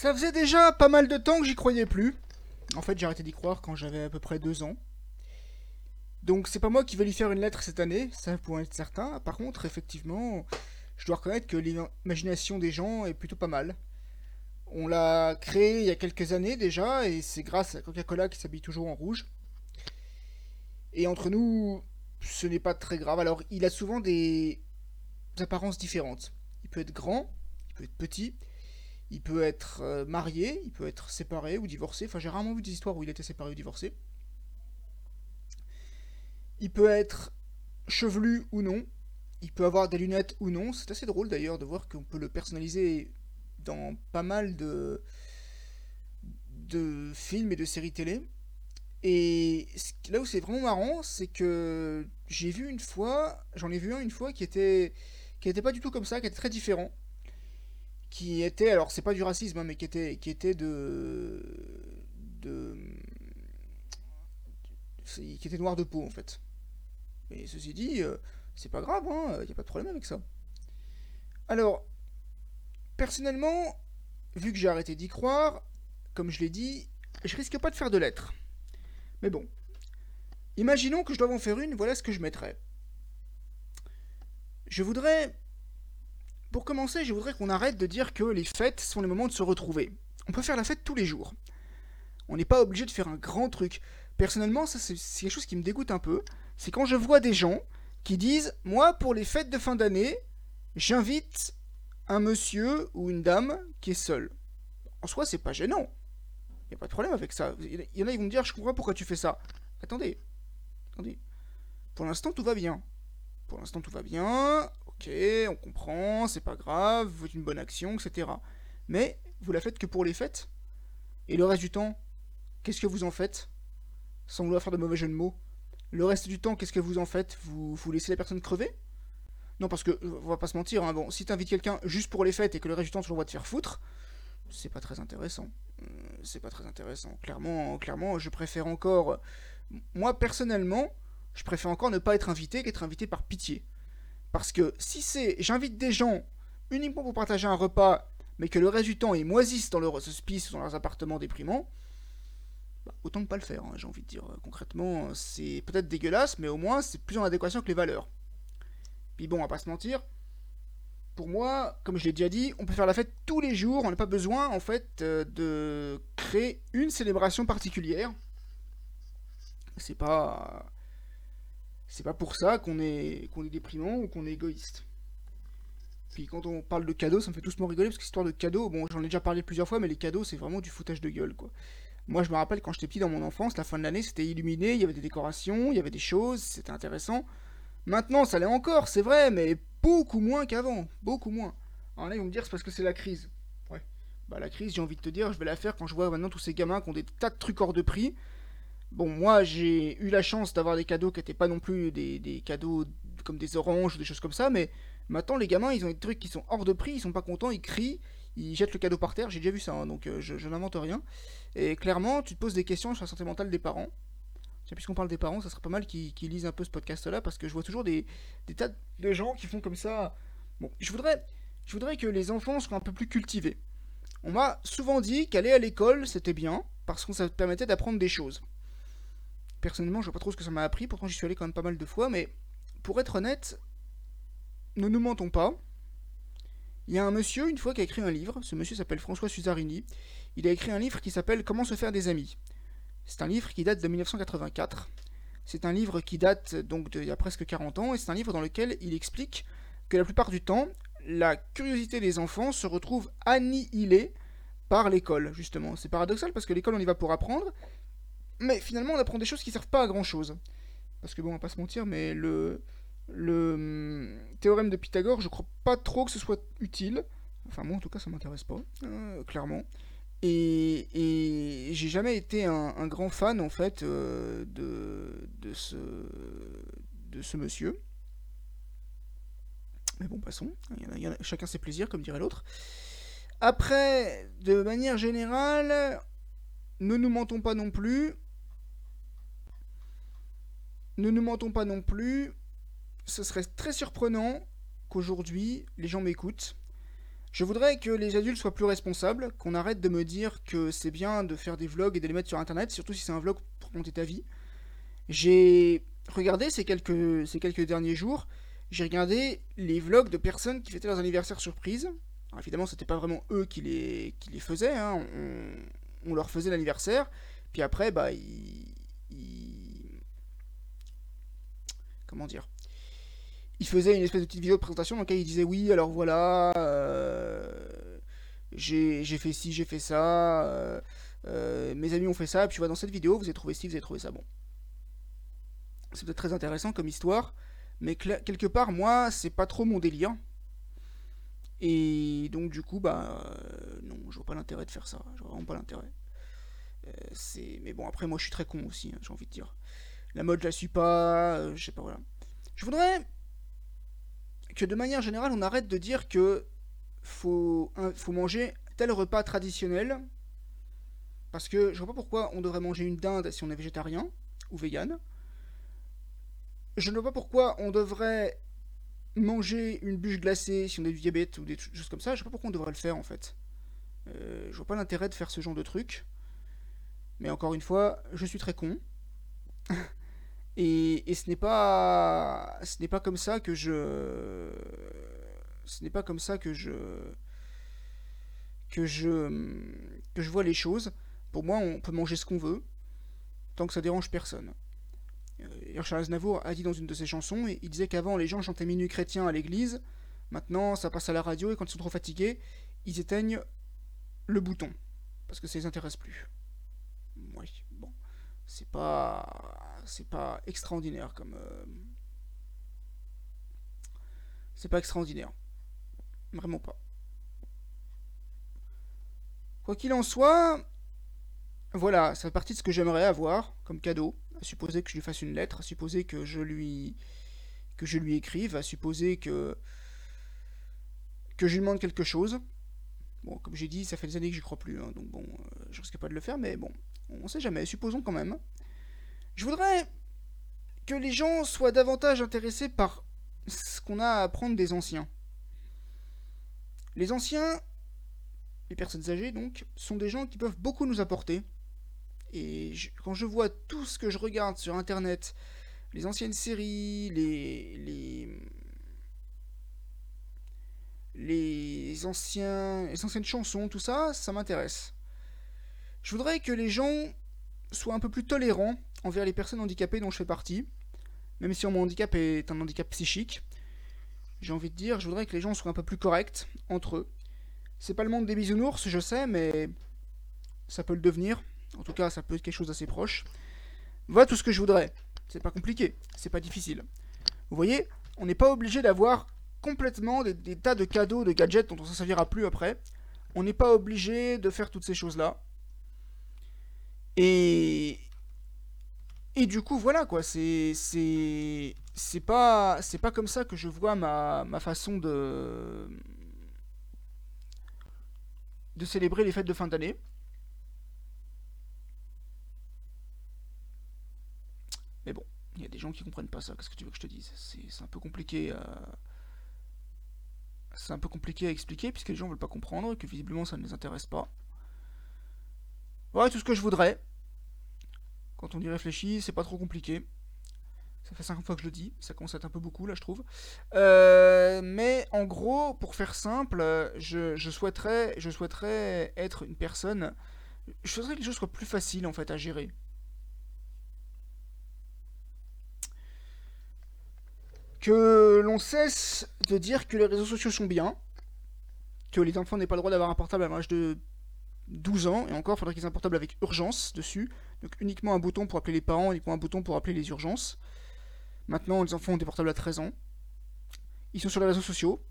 Ça faisait déjà pas mal de temps que j'y croyais plus. En fait, j'ai arrêté d'y croire quand j'avais à peu près deux ans. Donc c'est pas moi qui vais lui faire une lettre cette année, ça pour être certain. Par contre, effectivement, je dois reconnaître que l'imagination des gens est plutôt pas mal. On l'a créé il y a quelques années déjà, et c'est grâce à Coca-Cola qui s'habille toujours en rouge. Et entre nous, ce n'est pas très grave. Alors, il a souvent des apparences différentes. Il peut être grand, il peut être petit, il peut être euh, marié, il peut être séparé ou divorcé. Enfin, j'ai rarement vu des histoires où il était séparé ou divorcé. Il peut être chevelu ou non. Il peut avoir des lunettes ou non. C'est assez drôle d'ailleurs de voir qu'on peut le personnaliser dans pas mal de, de films et de séries télé. Et là où c'est vraiment marrant, c'est que j'ai vu une fois, j'en ai vu un une fois qui était, qui était pas du tout comme ça, qui était très différent. Qui était, alors c'est pas du racisme, hein, mais qui était, qui était de, de, qui était noir de peau en fait. Mais ceci dit, euh, c'est pas grave, il hein, n'y a pas de problème avec ça. Alors, personnellement, vu que j'ai arrêté d'y croire, comme je l'ai dit, je risque pas de faire de lettres. Mais bon. Imaginons que je dois en faire une, voilà ce que je mettrais. Je voudrais... Pour commencer, je voudrais qu'on arrête de dire que les fêtes sont les moments de se retrouver. On peut faire la fête tous les jours. On n'est pas obligé de faire un grand truc. Personnellement, ça c'est quelque chose qui me dégoûte un peu. C'est quand je vois des gens qui disent Moi, pour les fêtes de fin d'année, j'invite un monsieur ou une dame qui est seul. En soi, c'est pas gênant. Il a pas de problème avec ça. Il y en a, ils vont me dire Je comprends pourquoi tu fais ça. Attendez. Attendez. Pour l'instant, tout va bien. Pour l'instant, tout va bien. Ok, on comprend, c'est pas grave, vous une bonne action, etc. Mais vous la faites que pour les fêtes. Et le reste du temps, qu'est-ce que vous en faites? Sans vouloir faire de mauvais jeux de mots. Le reste du temps, qu'est-ce que vous en faites? Vous, laissez la personne crever? Non, parce que, on va pas se mentir, hein, bon, si t'invites quelqu'un juste pour les fêtes et que le reste du temps tu l'envoies te faire foutre, c'est pas très intéressant. Euh, c'est pas très intéressant. Clairement, clairement, je préfère encore. Moi, personnellement, je préfère encore ne pas être invité qu'être invité par pitié. Parce que si c'est. J'invite des gens uniquement pour partager un repas, mais que le reste du temps ils moisissent dans leur hospice ou dans leurs appartements déprimants, bah, autant ne pas le faire, hein, j'ai envie de dire. Concrètement, c'est peut-être dégueulasse, mais au moins c'est plus en adéquation que les valeurs. Puis bon, on va pas se mentir, pour moi, comme je l'ai déjà dit, on peut faire la fête tous les jours. On n'a pas besoin, en fait, euh, de créer une célébration particulière. C'est pas. C'est pas pour ça qu'on est, qu'on est déprimant ou qu'on est égoïste. Puis quand on parle de cadeaux, ça me fait doucement rigoler parce que histoire de cadeaux, bon, j'en ai déjà parlé plusieurs fois, mais les cadeaux, c'est vraiment du foutage de gueule, quoi. Moi, je me rappelle quand j'étais petit dans mon enfance, la fin de l'année, c'était illuminé, il y avait des décorations, il y avait des choses, c'était intéressant. Maintenant, ça l'est encore, c'est vrai, mais beaucoup moins qu'avant, beaucoup moins. Alors là, ils vont me dire c'est parce que c'est la crise. Ouais. Bah la crise, j'ai envie de te dire, je vais la faire quand je vois maintenant tous ces gamins qui ont des tas de trucs hors de prix. Bon, moi, j'ai eu la chance d'avoir des cadeaux qui n'étaient pas non plus des, cadeaux comme des oranges ou des choses comme ça, mais maintenant, les gamins, ils ont des trucs qui sont hors de prix, ils sont pas contents, ils crient, ils jettent le cadeau par terre, j'ai déjà vu ça, hein, donc euh, je, n'invente rien. Et clairement, tu te poses des questions sur la santé mentale des parents puisqu'on parle des parents, ça serait pas mal qu'ils lisent un peu ce podcast-là, parce que je vois toujours des, tas de gens qui font comme ça. Bon, je voudrais, je voudrais que les enfants soient un peu plus cultivés. On m'a souvent dit qu'aller à l'école, c'était bien, parce que ça permettait d'apprendre des choses. Personnellement, je vois pas trop ce que ça m'a appris, pourtant j'y suis allé quand même pas mal de fois, mais pour être honnête, ne nous mentons pas. Il y a un monsieur, une fois, qui a écrit un livre. Ce monsieur s'appelle François Suzarini. Il a écrit un livre qui s'appelle Comment se faire des amis. C'est un livre qui date de 1984. C'est un livre qui date donc d'il y a presque 40 ans et c'est un livre dans lequel il explique que la plupart du temps, la curiosité des enfants se retrouve annihilée par l'école, justement. C'est paradoxal parce que l'école on y va pour apprendre, mais finalement on apprend des choses qui servent pas à grand chose. Parce que bon, on va pas se mentir, mais le, le hum, théorème de Pythagore, je crois pas trop que ce soit utile. Enfin, moi en tout cas, ça m'intéresse pas, euh, clairement. Et, j'ai jamais été un, grand fan en fait euh, de, ce, de ce monsieur. Mais bon, passons. chacun ses plaisirs, comme dirait l'autre. Après, de manière générale, ne nous mentons pas non plus. Ne nous mentons pas non plus. Ce serait très surprenant qu'aujourd'hui les gens m'écoutent Je voudrais que les adultes soient plus responsables, qu'on arrête de me dire que c'est bien de faire des vlogs et de les mettre sur internet, surtout si c'est un vlog pour monter ta vie. J'ai regardé ces quelques, derniers jours, j'ai regardé les vlogs de personnes qui fêtaient leurs anniversaires surprise. Alors évidemment, c'était pas vraiment eux qui les, faisaient, hein. on, on, leur faisait l'anniversaire, puis après, bah, ils... Comment dire? Il faisait une espèce de petite vidéo de présentation dans laquelle il disait oui, alors voilà, euh, j'ai fait ci, j'ai fait ça, euh, euh, mes amis ont fait ça, et puis tu vois, dans cette vidéo, vous avez trouvé ci, vous avez trouvé ça. Bon. C'est peut-être très intéressant comme histoire, mais quelque part, moi, c'est pas trop mon délire. Et donc, du coup, bah, non, je vois pas l'intérêt de faire ça. Je vois vraiment pas l'intérêt. c'est mais bon, après, moi, je suis très con aussi, hein, j'ai envie de dire. La mode, je la suis pas, je sais pas, voilà. Je voudrais que de manière générale, on arrête de dire que faut, manger tel repas traditionnel. Parce que je vois pas pourquoi on devrait manger une dinde si on est végétarien ou vegan. Je ne vois pas pourquoi on devrait manger une bûche glacée si on a du diabète ou des choses comme ça. Je vois pas pourquoi on devrait le faire en fait. Euh, je vois pas l'intérêt de faire ce genre de truc. Mais encore une fois, je suis très con. Et, ce n'est pas, comme ça que je, ce n'est pas comme ça que je, que je, que je vois les choses. Pour moi, on peut manger ce qu'on veut, tant que ça dérange personne. Euh, Charles Aznavour a dit dans une de ses chansons, il disait qu'avant les gens chantaient minuit chrétien à l'église, maintenant ça passe à la radio et quand ils sont trop fatigués, ils éteignent le bouton, parce que ça les intéresse plus. Oui, bon, c'est pas c'est pas extraordinaire comme. Euh, c'est pas extraordinaire. Vraiment pas. Quoi qu'il en soit, voilà, ça fait partie de ce que j'aimerais avoir comme cadeau. À supposer que je lui fasse une lettre, à supposer que je lui que je lui écrive, à supposer que que je lui demande quelque chose. Bon, comme j'ai dit, ça fait des années que j'y crois plus, hein, donc bon, euh, je risque pas de le faire, mais bon, on sait jamais. Supposons quand même. Je voudrais que les gens soient davantage intéressés par ce qu'on a à apprendre des anciens. Les anciens, les personnes âgées donc, sont des gens qui peuvent beaucoup nous apporter. Et quand je vois tout ce que je regarde sur internet, les anciennes séries, les, les, anciens, les anciennes chansons, tout ça, ça m'intéresse. Je voudrais que les gens soient un peu plus tolérants envers les personnes handicapées dont je fais partie. Même si mon handicap est un handicap psychique, j'ai envie de dire, je voudrais que les gens soient un peu plus corrects entre eux. C'est pas le monde des bisounours, je sais, mais ça peut le devenir. En tout cas, ça peut être quelque chose d'assez proche. Voilà tout ce que je voudrais. C'est pas compliqué, c'est pas difficile. Vous voyez, on n'est pas obligé d'avoir complètement des, tas de cadeaux, de gadgets dont on s'en servira plus après. On n'est pas obligé de faire toutes ces choses-là. Et, et du coup, voilà quoi, c'est. C'est. Pas. Comme ça que je vois ma, ma façon de. de célébrer les fêtes de fin d'année. Mais bon, il y a des gens qui comprennent pas ça, qu'est-ce que tu veux que je te dise? C'est un peu compliqué à. C'est un peu compliqué à expliquer puisque les gens veulent pas comprendre et que visiblement ça ne les intéresse pas. Voilà tout ce que je voudrais. Quand on y réfléchit, c'est pas trop compliqué. Ça fait 50 fois que je le dis, ça commence à être un peu beaucoup là, je trouve. Euh, mais en gros, pour faire simple, je, souhaiterais, je souhaiterais être une personne. Je souhaiterais que les choses soient plus faciles en fait à gérer. Que l'on cesse de dire que les réseaux sociaux sont bien, que les enfants n'aient pas le droit d'avoir un portable à l'âge de 12 ans, et encore, il faudrait qu'ils aient un portable avec urgence dessus. Donc uniquement un bouton pour appeler les parents, uniquement un bouton pour appeler les urgences. Maintenant, les enfants ont des portables à 13 ans. Ils sont sur les réseaux sociaux.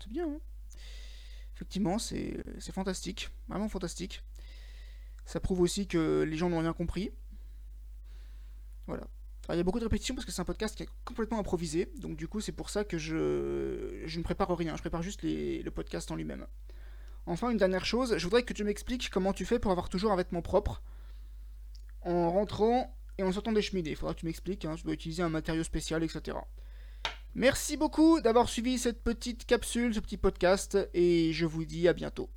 C'est bien, hein Effectivement, c'est fantastique. Vraiment fantastique. Ça prouve aussi que les gens n'ont rien compris. Voilà. il y a beaucoup de répétitions parce que c'est un podcast qui est complètement improvisé. Donc du coup, c'est pour ça que je, je ne prépare rien. Je prépare juste le podcast en lui-même. Enfin, une dernière chose, je voudrais que tu m'expliques comment tu fais pour avoir toujours un vêtement propre en rentrant et en sortant des cheminées. Il faudra que tu m'expliques, hein, tu dois utiliser un matériau spécial, etc. Merci beaucoup d'avoir suivi cette petite capsule, ce petit podcast, et je vous dis à bientôt.